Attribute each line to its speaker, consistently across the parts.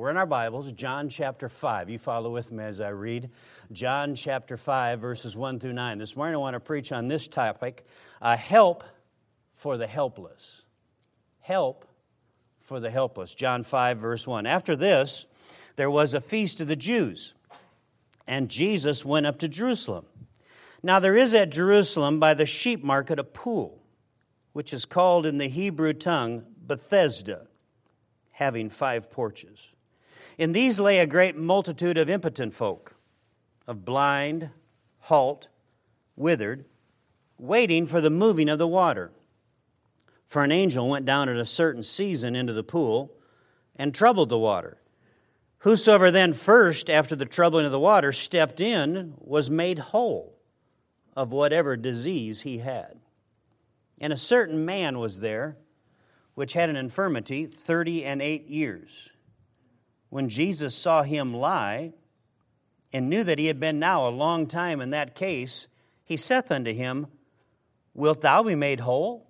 Speaker 1: We're in our Bibles, John chapter 5. You follow with me as I read. John chapter 5, verses 1 through 9. This morning I want to preach on this topic uh, help for the helpless. Help for the helpless. John 5, verse 1. After this, there was a feast of the Jews, and Jesus went up to Jerusalem. Now there is at Jerusalem by the sheep market a pool, which is called in the Hebrew tongue Bethesda, having five porches. In these lay a great multitude of impotent folk, of blind, halt, withered, waiting for the moving of the water. For an angel went down at a certain season into the pool and troubled the water. Whosoever then first, after the troubling of the water, stepped in was made whole of whatever disease he had. And a certain man was there which had an infirmity thirty and eight years when Jesus saw him lie and knew that he had been now a long time in that case, he saith unto him, Wilt thou be made whole?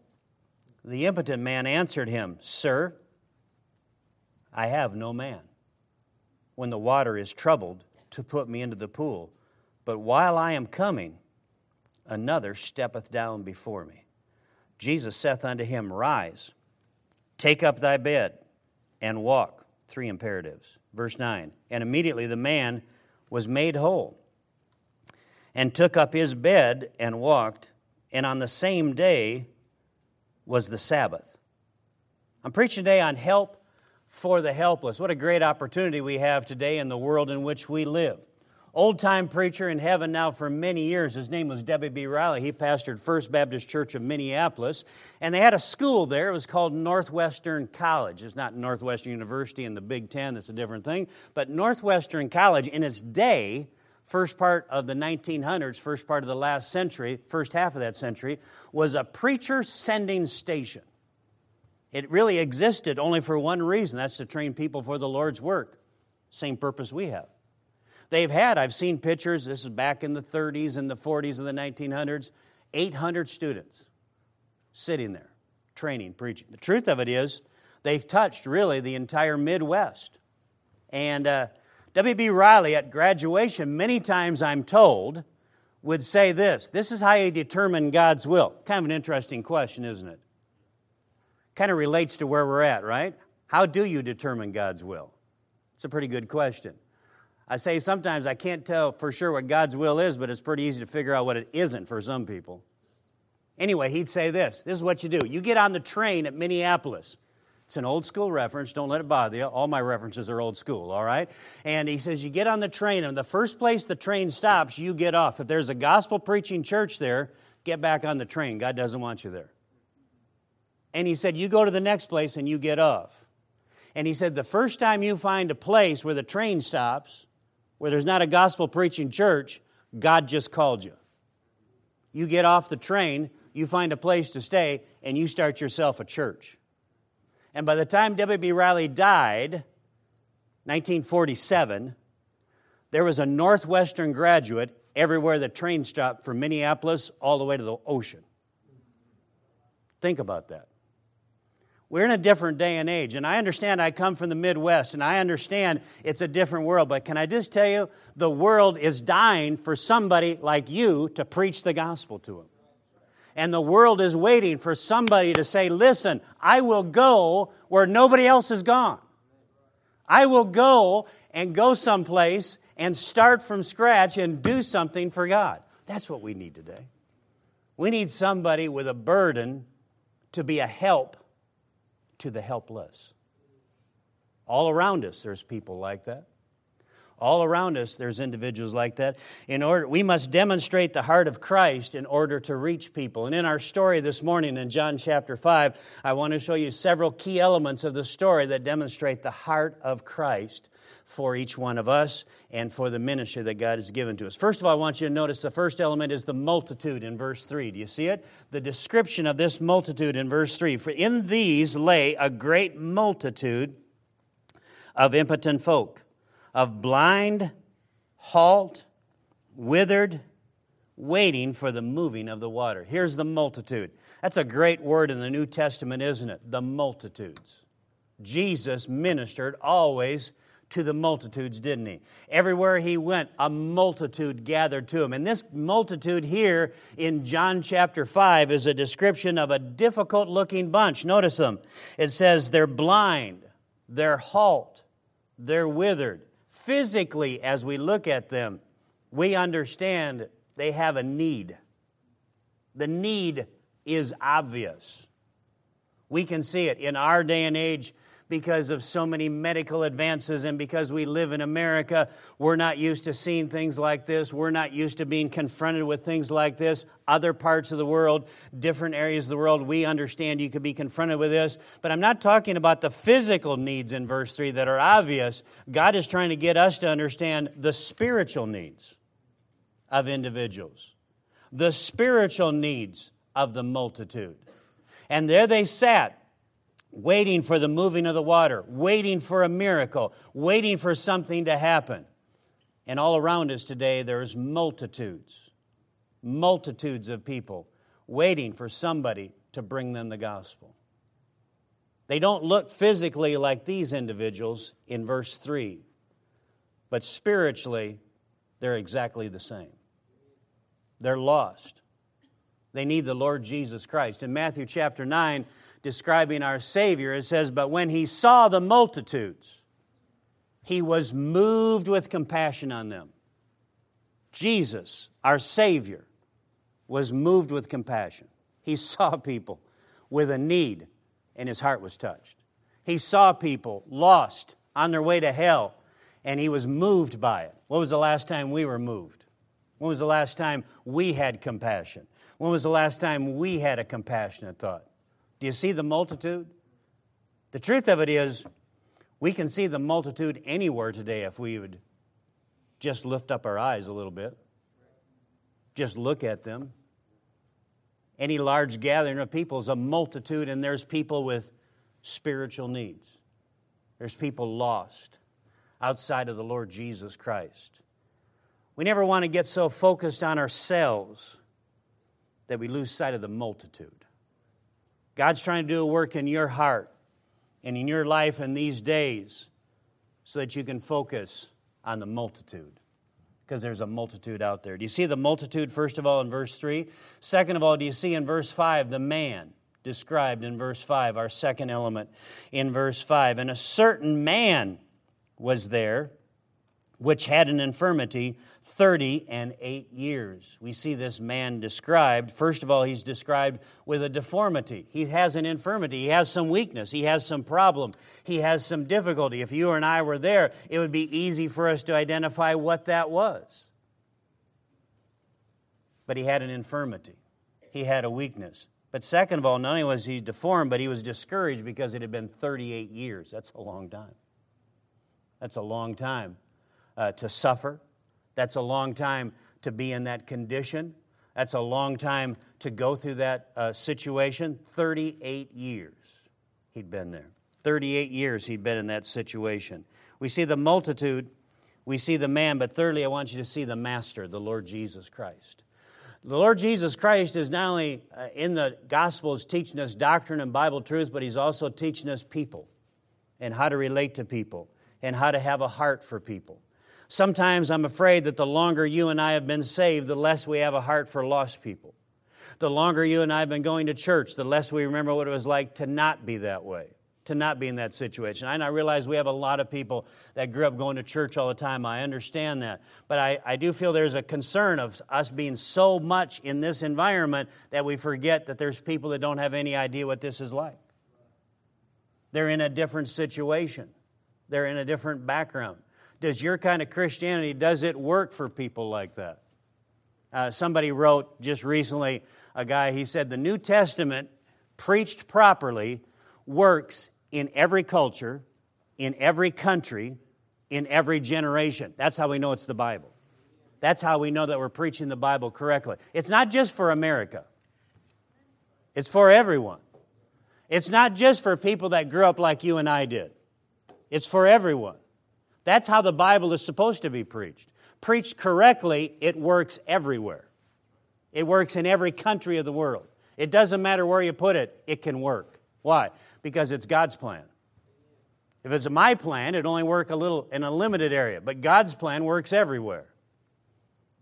Speaker 1: The impotent man answered him, Sir, I have no man. When the water is troubled, to put me into the pool. But while I am coming, another steppeth down before me. Jesus saith unto him, Rise, take up thy bed, and walk. Three imperatives. Verse 9 And immediately the man was made whole and took up his bed and walked, and on the same day was the Sabbath. I'm preaching today on help for the helpless. What a great opportunity we have today in the world in which we live old time preacher in heaven now for many years. His name was W.B. Riley. He pastored First Baptist Church of Minneapolis. And they had a school there. It was called Northwestern College. It's not Northwestern University in the Big Ten, that's a different thing. But Northwestern College, in its day, first part of the 1900s, first part of the last century, first half of that century, was a preacher sending station. It really existed only for one reason that's to train people for the Lord's work. Same purpose we have. They've had, I've seen pictures, this is back in the 30s and the 40s and the 1900s, 800 students sitting there, training, preaching. The truth of it is, they touched really the entire Midwest. And uh, W.B. Riley at graduation, many times I'm told, would say this This is how you determine God's will. Kind of an interesting question, isn't it? Kind of relates to where we're at, right? How do you determine God's will? It's a pretty good question. I say sometimes I can't tell for sure what God's will is, but it's pretty easy to figure out what it isn't for some people. Anyway, he'd say this this is what you do. You get on the train at Minneapolis. It's an old school reference. Don't let it bother you. All my references are old school, all right? And he says, You get on the train, and the first place the train stops, you get off. If there's a gospel preaching church there, get back on the train. God doesn't want you there. And he said, You go to the next place and you get off. And he said, The first time you find a place where the train stops, where there's not a gospel preaching church, God just called you. You get off the train, you find a place to stay, and you start yourself a church. And by the time W.B. Riley died, 1947, there was a Northwestern graduate everywhere the train stopped from Minneapolis all the way to the ocean. Think about that. We're in a different day and age, and I understand I come from the Midwest, and I understand it's a different world, but can I just tell you, the world is dying for somebody like you to preach the gospel to them. And the world is waiting for somebody to say, Listen, I will go where nobody else has gone. I will go and go someplace and start from scratch and do something for God. That's what we need today. We need somebody with a burden to be a help to the helpless. All around us, there's people like that. All around us, there's individuals like that. In order, we must demonstrate the heart of Christ in order to reach people. And in our story this morning in John chapter 5, I want to show you several key elements of the story that demonstrate the heart of Christ for each one of us and for the ministry that God has given to us. First of all, I want you to notice the first element is the multitude in verse 3. Do you see it? The description of this multitude in verse 3. For in these lay a great multitude of impotent folk, of blind, halt, withered, waiting for the moving of the water. Here's the multitude. That's a great word in the New Testament, isn't it? The multitudes. Jesus ministered always to the multitudes, didn't he? Everywhere he went, a multitude gathered to him. And this multitude here in John chapter 5 is a description of a difficult looking bunch. Notice them. It says they're blind, they're halt, they're withered. Physically, as we look at them, we understand they have a need. The need is obvious. We can see it in our day and age because of so many medical advances and because we live in America, we're not used to seeing things like this. We're not used to being confronted with things like this. Other parts of the world, different areas of the world, we understand you could be confronted with this. But I'm not talking about the physical needs in verse 3 that are obvious. God is trying to get us to understand the spiritual needs of individuals, the spiritual needs of the multitude. And there they sat waiting for the moving of the water, waiting for a miracle, waiting for something to happen. And all around us today, there's multitudes, multitudes of people waiting for somebody to bring them the gospel. They don't look physically like these individuals in verse 3, but spiritually, they're exactly the same. They're lost. They need the Lord Jesus Christ. In Matthew chapter 9, describing our Savior, it says, But when he saw the multitudes, he was moved with compassion on them. Jesus, our Savior, was moved with compassion. He saw people with a need, and his heart was touched. He saw people lost on their way to hell, and he was moved by it. When was the last time we were moved? When was the last time we had compassion? When was the last time we had a compassionate thought? Do you see the multitude? The truth of it is, we can see the multitude anywhere today if we would just lift up our eyes a little bit, just look at them. Any large gathering of people is a multitude, and there's people with spiritual needs. There's people lost outside of the Lord Jesus Christ. We never want to get so focused on ourselves that we lose sight of the multitude. God's trying to do a work in your heart and in your life in these days so that you can focus on the multitude because there's a multitude out there. Do you see the multitude, first of all, in verse 3? Second of all, do you see in verse 5 the man described in verse 5, our second element in verse 5? And a certain man was there which had an infirmity 30 and 8 years. We see this man described. First of all, he's described with a deformity. He has an infirmity, he has some weakness, he has some problem, he has some difficulty. If you and I were there, it would be easy for us to identify what that was. But he had an infirmity, he had a weakness. But second of all, not only was he deformed, but he was discouraged because it had been 38 years. That's a long time. That's a long time uh, to suffer. That's a long time to be in that condition. That's a long time to go through that uh, situation. 38 years he'd been there. 38 years he'd been in that situation. We see the multitude, we see the man, but thirdly, I want you to see the master, the Lord Jesus Christ. The Lord Jesus Christ is not only uh, in the Gospels teaching us doctrine and Bible truth, but He's also teaching us people and how to relate to people and how to have a heart for people. Sometimes I'm afraid that the longer you and I have been saved, the less we have a heart for lost people. The longer you and I have been going to church, the less we remember what it was like to not be that way, to not be in that situation. And I realize we have a lot of people that grew up going to church all the time. I understand that. But I, I do feel there's a concern of us being so much in this environment that we forget that there's people that don't have any idea what this is like. They're in a different situation, they're in a different background does your kind of Christianity, does it work for people like that? Uh, somebody wrote just recently, a guy, he said, the New Testament, preached properly, works in every culture, in every country, in every generation. That's how we know it's the Bible. That's how we know that we're preaching the Bible correctly. It's not just for America, it's for everyone. It's not just for people that grew up like you and I did, it's for everyone. That's how the Bible is supposed to be preached. Preached correctly, it works everywhere. It works in every country of the world. It doesn't matter where you put it, it can work. Why? Because it's God's plan. If it's my plan, it only work a little in a limited area, but God's plan works everywhere.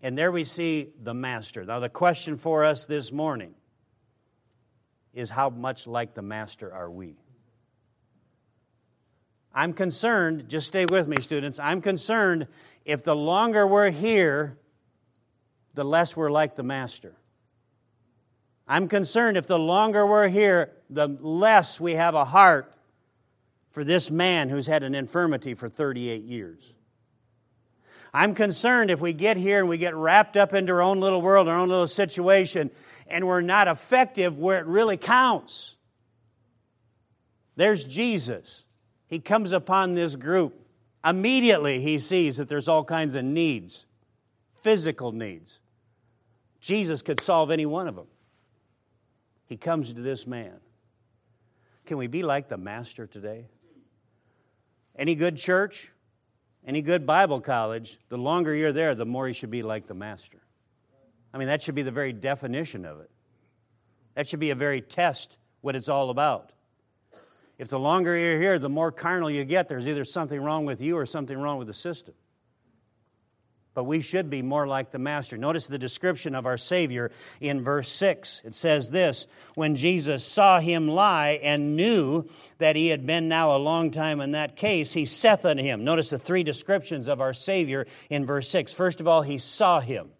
Speaker 1: And there we see the master. Now the question for us this morning is how much like the master are we? I'm concerned, just stay with me, students. I'm concerned if the longer we're here, the less we're like the master. I'm concerned if the longer we're here, the less we have a heart for this man who's had an infirmity for 38 years. I'm concerned if we get here and we get wrapped up into our own little world, our own little situation, and we're not effective where it really counts. There's Jesus. He comes upon this group. Immediately, he sees that there's all kinds of needs, physical needs. Jesus could solve any one of them. He comes to this man. Can we be like the master today? Any good church, any good Bible college, the longer you're there, the more you should be like the master. I mean, that should be the very definition of it. That should be a very test what it's all about. If the longer you're here, the more carnal you get, there's either something wrong with you or something wrong with the system but we should be more like the Master. Notice the description of our Savior in verse 6. It says this When Jesus saw him lie and knew that he had been now a long time in that case, he saith unto him. Notice the three descriptions of our Savior in verse 6. First of all, he saw him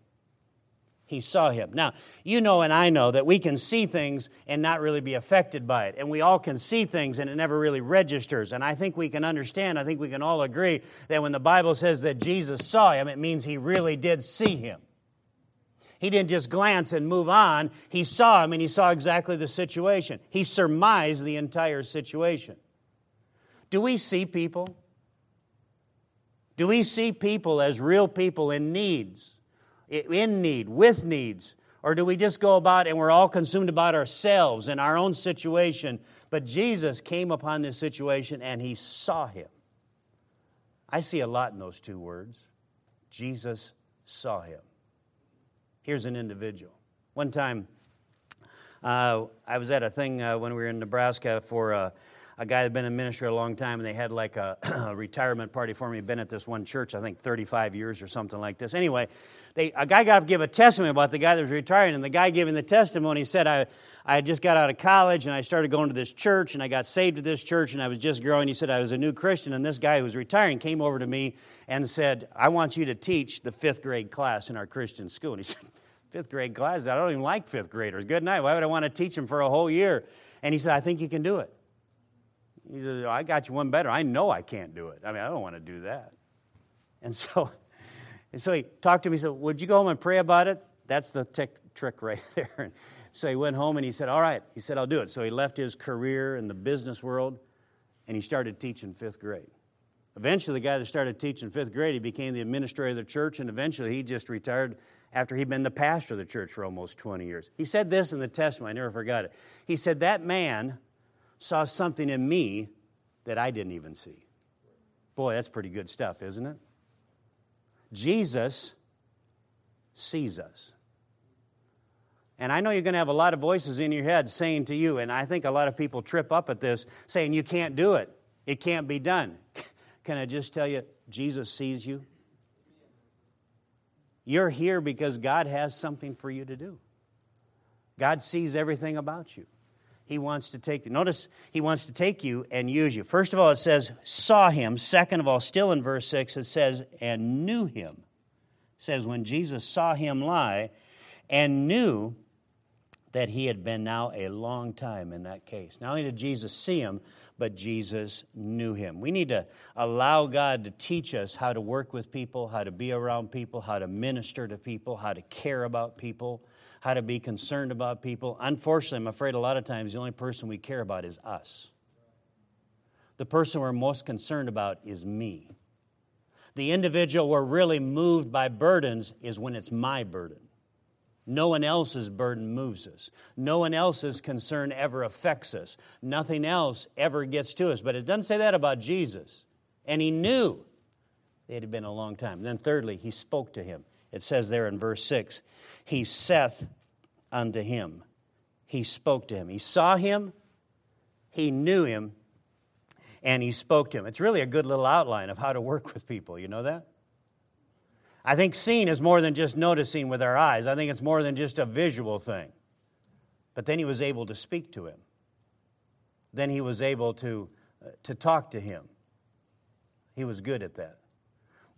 Speaker 1: he saw him. Now, you know and I know that we can see things and not really be affected by it. And we all can see things and it never really registers. And I think we can understand, I think we can all agree that when the Bible says that Jesus saw him, it means he really did see him. He didn't just glance and move on. He saw him and he saw exactly the situation. He surmised the entire situation. Do we see people? Do we see people as real people in needs? In need, with needs? Or do we just go about and we're all consumed about ourselves and our own situation? But Jesus came upon this situation and he saw him. I see a lot in those two words. Jesus saw him. Here's an individual. One time, uh, I was at a thing uh, when we were in Nebraska for uh, a guy that had been in ministry a long time, and they had like a, a retirement party for me. Been at this one church, I think, 35 years or something like this. Anyway, they, a guy got up to give a testimony about the guy that was retiring, and the guy giving the testimony said, I, I just got out of college and I started going to this church and I got saved at this church and I was just growing. He said, I was a new Christian, and this guy who was retiring came over to me and said, I want you to teach the fifth grade class in our Christian school. And he said, Fifth grade class? I don't even like fifth graders. Good night. Why would I want to teach them for a whole year? And he said, I think you can do it. He said, I got you one better. I know I can't do it. I mean, I don't want to do that. And so and so he talked to me. He said, Would you go home and pray about it? That's the tick, trick right there. And so he went home and he said, All right. He said, I'll do it. So he left his career in the business world and he started teaching fifth grade. Eventually, the guy that started teaching fifth grade, he became the administrator of the church, and eventually he just retired after he'd been the pastor of the church for almost 20 years. He said this in the testimony, I never forgot it. He said, That man saw something in me that I didn't even see. Boy, that's pretty good stuff, isn't it? Jesus sees us. And I know you're going to have a lot of voices in your head saying to you, and I think a lot of people trip up at this, saying, You can't do it. It can't be done. Can I just tell you, Jesus sees you? You're here because God has something for you to do. God sees everything about you. He wants to take you. Notice he wants to take you and use you. First of all, it says, saw him. Second of all, still in verse 6, it says, and knew him. It says, when Jesus saw him lie and knew that he had been now a long time in that case. Not only did Jesus see him, but Jesus knew him. We need to allow God to teach us how to work with people, how to be around people, how to minister to people, how to care about people how to be concerned about people. Unfortunately, I'm afraid a lot of times the only person we care about is us. The person we're most concerned about is me. The individual we're really moved by burdens is when it's my burden. No one else's burden moves us. No one else's concern ever affects us. Nothing else ever gets to us. But it doesn't say that about Jesus. And he knew it had been a long time. Then, thirdly, he spoke to him. It says there in verse 6 He saith unto him. He spoke to him. He saw him, he knew him, and he spoke to him. It's really a good little outline of how to work with people. You know that? I think seeing is more than just noticing with our eyes, I think it's more than just a visual thing. But then he was able to speak to him. Then he was able to, uh, to talk to him. He was good at that.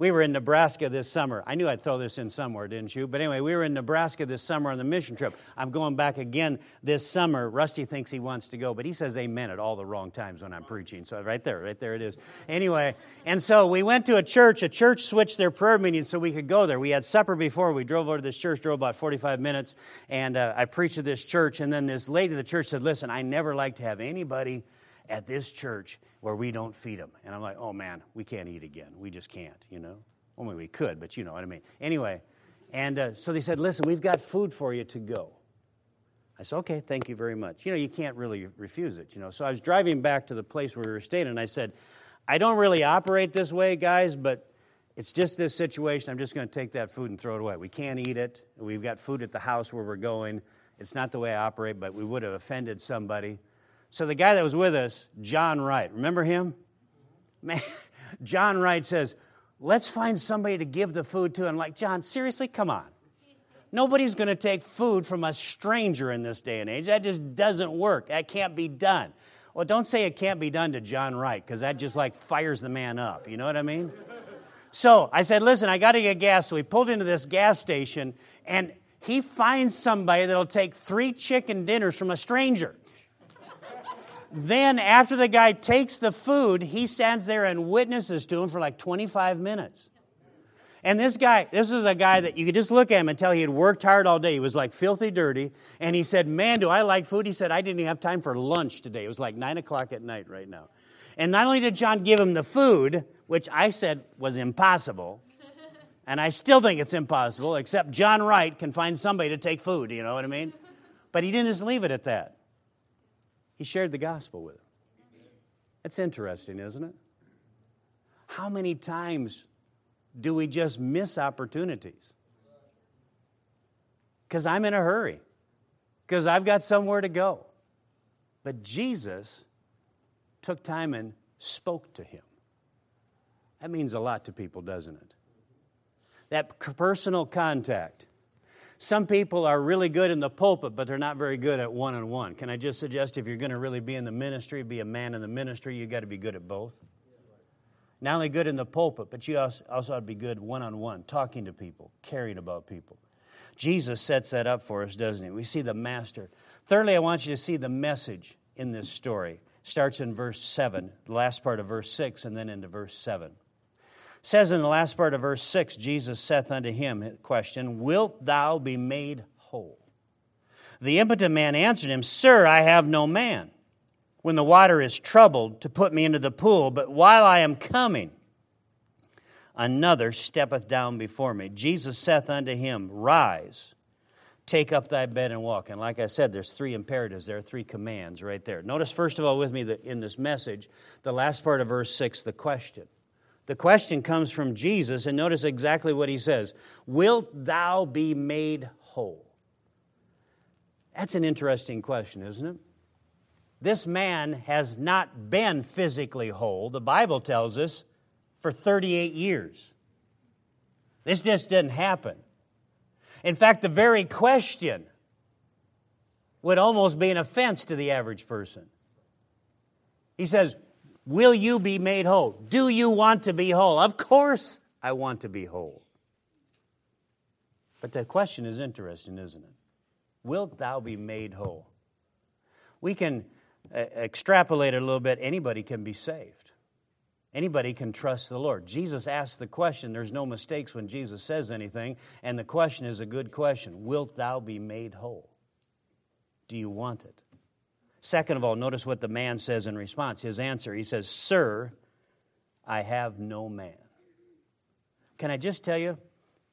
Speaker 1: We were in Nebraska this summer. I knew I'd throw this in somewhere, didn't you? But anyway, we were in Nebraska this summer on the mission trip. I'm going back again this summer. Rusty thinks he wants to go, but he says amen at all the wrong times when I'm preaching. So right there, right there it is. Anyway, and so we went to a church. A church switched their prayer meeting so we could go there. We had supper before. We drove over to this church, drove about 45 minutes, and uh, I preached at this church. And then this lady of the church said, Listen, I never like to have anybody at this church where we don't feed them. And I'm like, oh man, we can't eat again. We just can't, you know? Well, we could, but you know what I mean. Anyway, and uh, so they said, listen, we've got food for you to go. I said, okay, thank you very much. You know, you can't really refuse it, you know. So I was driving back to the place where we were staying, and I said, I don't really operate this way, guys, but it's just this situation. I'm just going to take that food and throw it away. We can't eat it. We've got food at the house where we're going. It's not the way I operate, but we would have offended somebody. So the guy that was with us, John Wright, remember him? Man, John Wright says, let's find somebody to give the food to. And I'm like, John, seriously, come on. Nobody's going to take food from a stranger in this day and age. That just doesn't work. That can't be done. Well, don't say it can't be done to John Wright, because that just like fires the man up. You know what I mean? So I said, listen, I got to get gas. So we pulled into this gas station, and he finds somebody that'll take three chicken dinners from a stranger. Then, after the guy takes the food, he stands there and witnesses to him for like 25 minutes. And this guy, this is a guy that you could just look at him and tell he had worked hard all day. He was like filthy dirty. And he said, Man, do I like food? He said, I didn't even have time for lunch today. It was like 9 o'clock at night right now. And not only did John give him the food, which I said was impossible, and I still think it's impossible, except John Wright can find somebody to take food, you know what I mean? But he didn't just leave it at that. He shared the gospel with him. That's interesting, isn't it? How many times do we just miss opportunities? Because I'm in a hurry, because I've got somewhere to go. But Jesus took time and spoke to him. That means a lot to people, doesn't it? That personal contact. Some people are really good in the pulpit, but they're not very good at one on one. Can I just suggest if you're going to really be in the ministry, be a man in the ministry, you've got to be good at both? Not only good in the pulpit, but you also, also ought to be good one on one, talking to people, caring about people. Jesus sets that up for us, doesn't he? We see the master. Thirdly, I want you to see the message in this story. Starts in verse 7, the last part of verse 6, and then into verse 7 says in the last part of verse 6 Jesus saith unto him, question, Wilt thou be made whole? The impotent man answered him, Sir, I have no man. When the water is troubled, to put me into the pool, but while I am coming, another steppeth down before me. Jesus saith unto him, Rise, take up thy bed and walk. And like I said, there's three imperatives, there are three commands right there. Notice, first of all, with me in this message, the last part of verse 6, the question. The question comes from Jesus, and notice exactly what he says Wilt thou be made whole? That's an interesting question, isn't it? This man has not been physically whole, the Bible tells us, for 38 years. This just didn't happen. In fact, the very question would almost be an offense to the average person. He says, Will you be made whole? Do you want to be whole? Of course, I want to be whole. But the question is interesting, isn't it? Wilt thou be made whole? We can uh, extrapolate a little bit. Anybody can be saved. Anybody can trust the Lord. Jesus asked the question. There's no mistakes when Jesus says anything. And the question is a good question Wilt thou be made whole? Do you want it? Second of all, notice what the man says in response. His answer, he says, Sir, I have no man. Can I just tell you,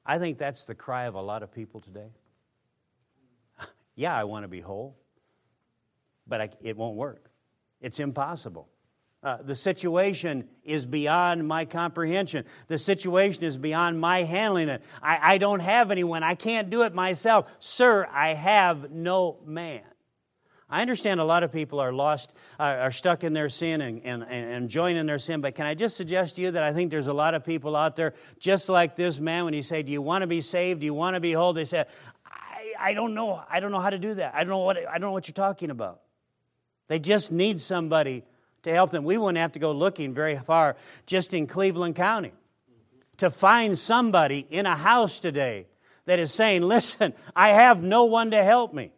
Speaker 1: I think that's the cry of a lot of people today. yeah, I want to be whole, but I, it won't work. It's impossible. Uh, the situation is beyond my comprehension. The situation is beyond my handling it. I, I don't have anyone. I can't do it myself. Sir, I have no man. I understand a lot of people are lost, are stuck in their sin and, and, and joining their sin, but can I just suggest to you that I think there's a lot of people out there just like this man when he said, Do you want to be saved? Do you want to be whole? They said, I, I don't know. I don't know how to do that. I don't know what I don't know what you're talking about. They just need somebody to help them. We wouldn't have to go looking very far just in Cleveland County to find somebody in a house today that is saying, Listen, I have no one to help me.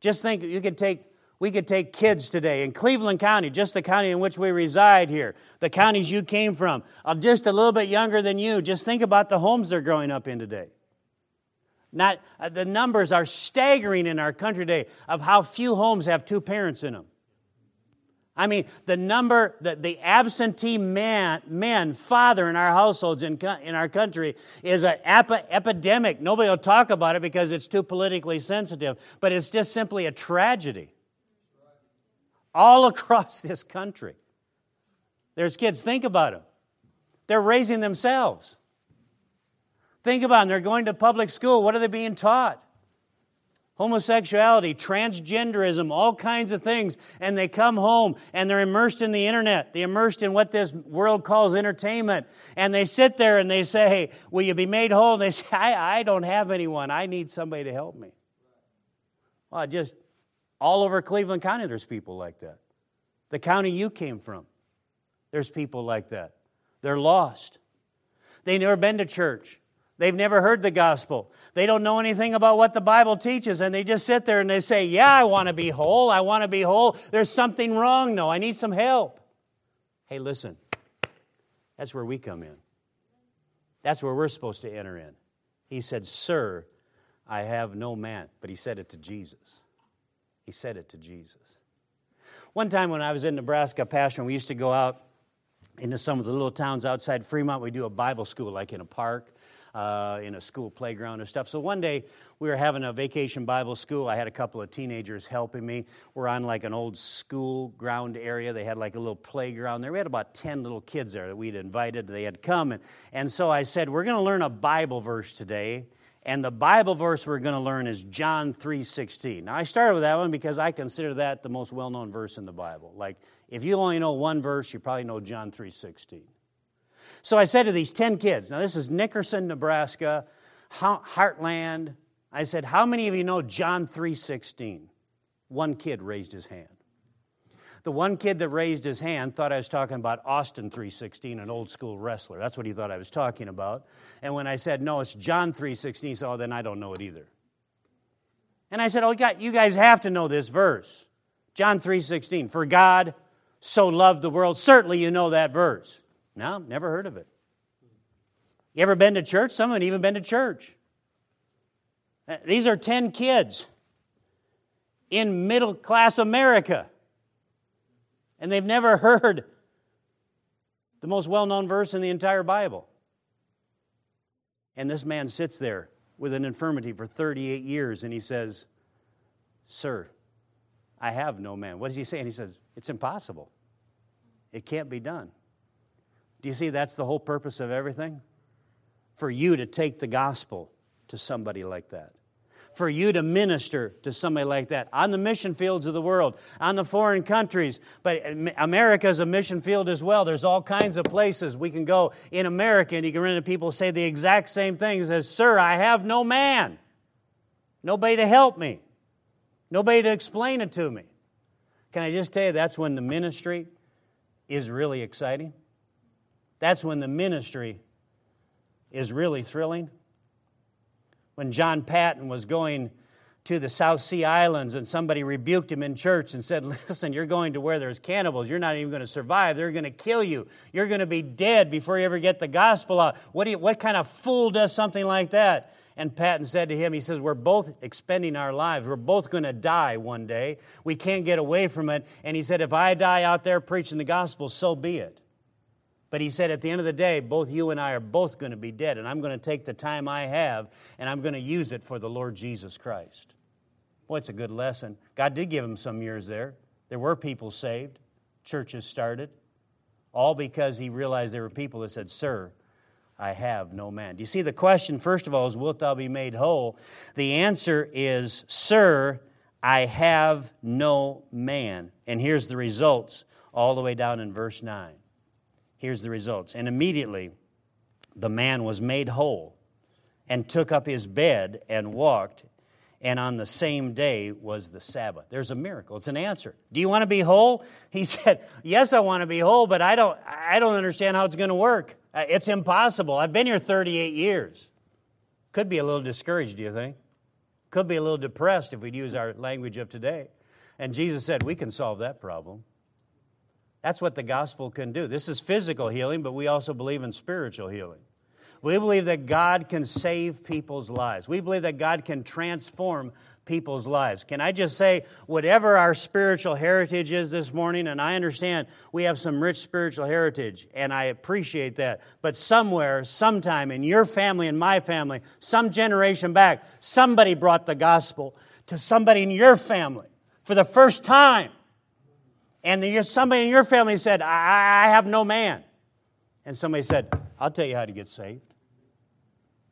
Speaker 1: Just think you could take we could take kids today in Cleveland County, just the county in which we reside here, the counties you came from, uh, just a little bit younger than you. Just think about the homes they're growing up in today. Not, uh, the numbers are staggering in our country today of how few homes have two parents in them. I mean, the number, the, the absentee man, men, father in our households in, in our country is an epi- epidemic. Nobody will talk about it because it's too politically sensitive, but it's just simply a tragedy. All across this country. There's kids, think about them. They're raising themselves. Think about them. They're going to public school. What are they being taught? Homosexuality, transgenderism, all kinds of things, and they come home and they're immersed in the internet. They're immersed in what this world calls entertainment. And they sit there and they say, Will you be made whole? And they say, I, I don't have anyone. I need somebody to help me. Well, just all over Cleveland County, there's people like that. The county you came from, there's people like that. They're lost. They've never been to church. They've never heard the gospel. They don't know anything about what the Bible teaches, and they just sit there and they say, Yeah, I want to be whole. I want to be whole. There's something wrong, though. I need some help. Hey, listen, that's where we come in. That's where we're supposed to enter in. He said, Sir, I have no man. But he said it to Jesus. He said it to Jesus. One time when I was in Nebraska pastoring, we used to go out into some of the little towns outside Fremont. We do a Bible school, like in a park uh, in a school playground and stuff. So one day we were having a vacation Bible school. I had a couple of teenagers helping me. We're on like an old school ground area. They had like a little playground there. We had about 10 little kids there that we'd invited. They had come. And, and so I said, We're going to learn a Bible verse today. And the Bible verse we're going to learn is John 3:16. Now I started with that one because I consider that the most well-known verse in the Bible. Like if you only know one verse, you probably know John 3:16. So I said to these 10 kids, now this is Nickerson, Nebraska, Heartland. I said, how many of you know John 3.16? One kid raised his hand. The one kid that raised his hand thought I was talking about Austin 3.16, an old school wrestler. That's what he thought I was talking about. And when I said, no, it's John 3.16, he said, oh, then I don't know it either. And I said, oh, you guys have to know this verse. John 3.16, for God so loved the world. Certainly you know that verse. No, never heard of it. You ever been to church? Some haven't even been to church. Uh, these are 10 kids in middle class America. And they've never heard the most well known verse in the entire Bible. And this man sits there with an infirmity for 38 years and he says, Sir, I have no man. What does he say? And he says, It's impossible. It can't be done. Do you see that's the whole purpose of everything? For you to take the gospel to somebody like that. For you to minister to somebody like that on the mission fields of the world, on the foreign countries. But America is a mission field as well. There's all kinds of places we can go in America and you can run into people say the exact same things as, Sir, I have no man, nobody to help me, nobody to explain it to me. Can I just tell you that's when the ministry is really exciting? That's when the ministry is really thrilling. When John Paton was going to the South Sea Islands and somebody rebuked him in church and said, Listen, you're going to where there's cannibals. You're not even going to survive. They're going to kill you. You're going to be dead before you ever get the gospel out. What, you, what kind of fool does something like that? And Paton said to him, He says, We're both expending our lives. We're both going to die one day. We can't get away from it. And he said, If I die out there preaching the gospel, so be it. But he said, at the end of the day, both you and I are both going to be dead, and I'm going to take the time I have and I'm going to use it for the Lord Jesus Christ. Boy, it's a good lesson. God did give him some years there. There were people saved, churches started, all because he realized there were people that said, Sir, I have no man. Do you see the question, first of all, is, Wilt thou be made whole? The answer is, Sir, I have no man. And here's the results all the way down in verse 9. Here's the results. And immediately the man was made whole and took up his bed and walked. And on the same day was the Sabbath. There's a miracle. It's an answer. Do you want to be whole? He said, Yes, I want to be whole, but I don't, I don't understand how it's going to work. Uh, it's impossible. I've been here 38 years. Could be a little discouraged, do you think? Could be a little depressed if we'd use our language of today. And Jesus said, We can solve that problem. That's what the gospel can do. This is physical healing, but we also believe in spiritual healing. We believe that God can save people's lives. We believe that God can transform people's lives. Can I just say, whatever our spiritual heritage is this morning, and I understand we have some rich spiritual heritage, and I appreciate that, but somewhere, sometime in your family and my family, some generation back, somebody brought the gospel to somebody in your family for the first time. And the, somebody in your family said, I, I have no man. And somebody said, I'll tell you how to get saved.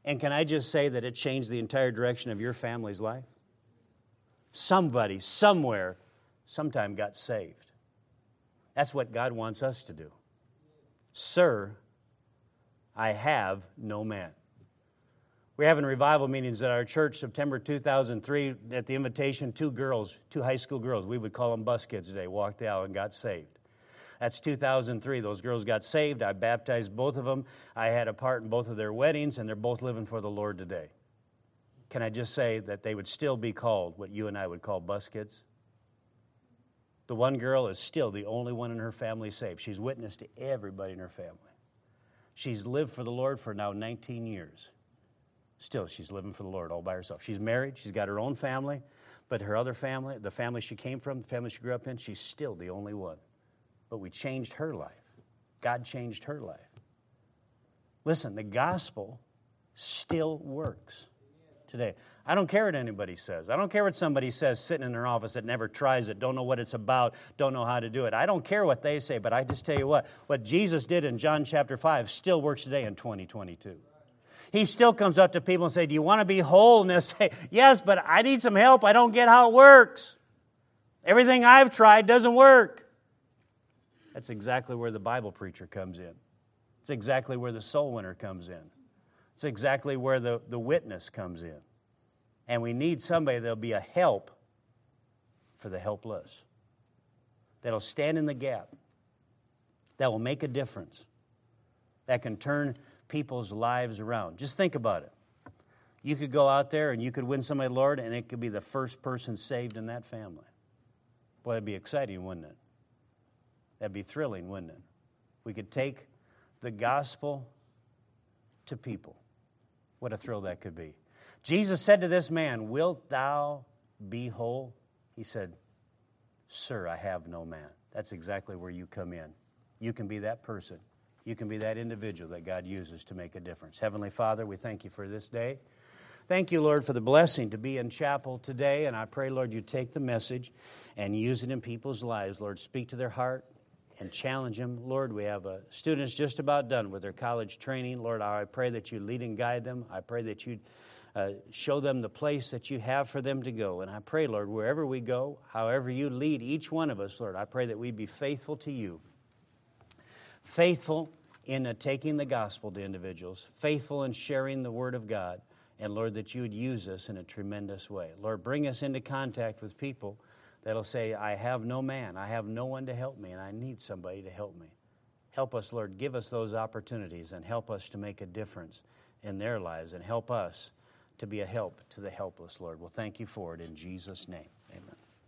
Speaker 1: And can I just say that it changed the entire direction of your family's life? Somebody, somewhere, sometime got saved. That's what God wants us to do. Sir, I have no man. We're having revival meetings at our church September 2003 at the invitation. Two girls, two high school girls, we would call them bus kids today, walked out and got saved. That's 2003. Those girls got saved. I baptized both of them. I had a part in both of their weddings, and they're both living for the Lord today. Can I just say that they would still be called what you and I would call bus kids? The one girl is still the only one in her family saved. She's witnessed to everybody in her family. She's lived for the Lord for now 19 years. Still, she's living for the Lord all by herself. She's married, she's got her own family, but her other family, the family she came from, the family she grew up in, she's still the only one. But we changed her life. God changed her life. Listen, the gospel still works today. I don't care what anybody says. I don't care what somebody says sitting in their office that never tries it, don't know what it's about, don't know how to do it. I don't care what they say, but I just tell you what, what Jesus did in John chapter 5 still works today in 2022 he still comes up to people and say, Do you want to be whole? And they'll say, Yes, but I need some help. I don't get how it works. Everything I've tried doesn't work. That's exactly where the Bible preacher comes in. It's exactly where the soul winner comes in. It's exactly where the, the witness comes in. And we need somebody that'll be a help for the helpless, that'll stand in the gap, that will make a difference, that can turn people's lives around. Just think about it. You could go out there and you could win somebody, Lord, and it could be the first person saved in that family. Boy, that'd be exciting, wouldn't it? That'd be thrilling, wouldn't it? We could take the gospel to people. What a thrill that could be. Jesus said to this man, Wilt thou be whole? He said, Sir, I have no man. That's exactly where you come in. You can be that person you can be that individual that God uses to make a difference. Heavenly Father, we thank you for this day. Thank you, Lord, for the blessing to be in chapel today. And I pray, Lord, you take the message and use it in people's lives. Lord, speak to their heart and challenge them. Lord, we have uh, students just about done with their college training. Lord, I pray that you lead and guide them. I pray that you uh, show them the place that you have for them to go. And I pray, Lord, wherever we go, however you lead each one of us, Lord, I pray that we be faithful to you faithful in uh, taking the gospel to individuals, faithful in sharing the word of God, and Lord, that you would use us in a tremendous way. Lord, bring us into contact with people that'll say, I have no man, I have no one to help me, and I need somebody to help me. Help us, Lord, give us those opportunities and help us to make a difference in their lives and help us to be a help to the helpless, Lord. Well, thank you for it in Jesus' name.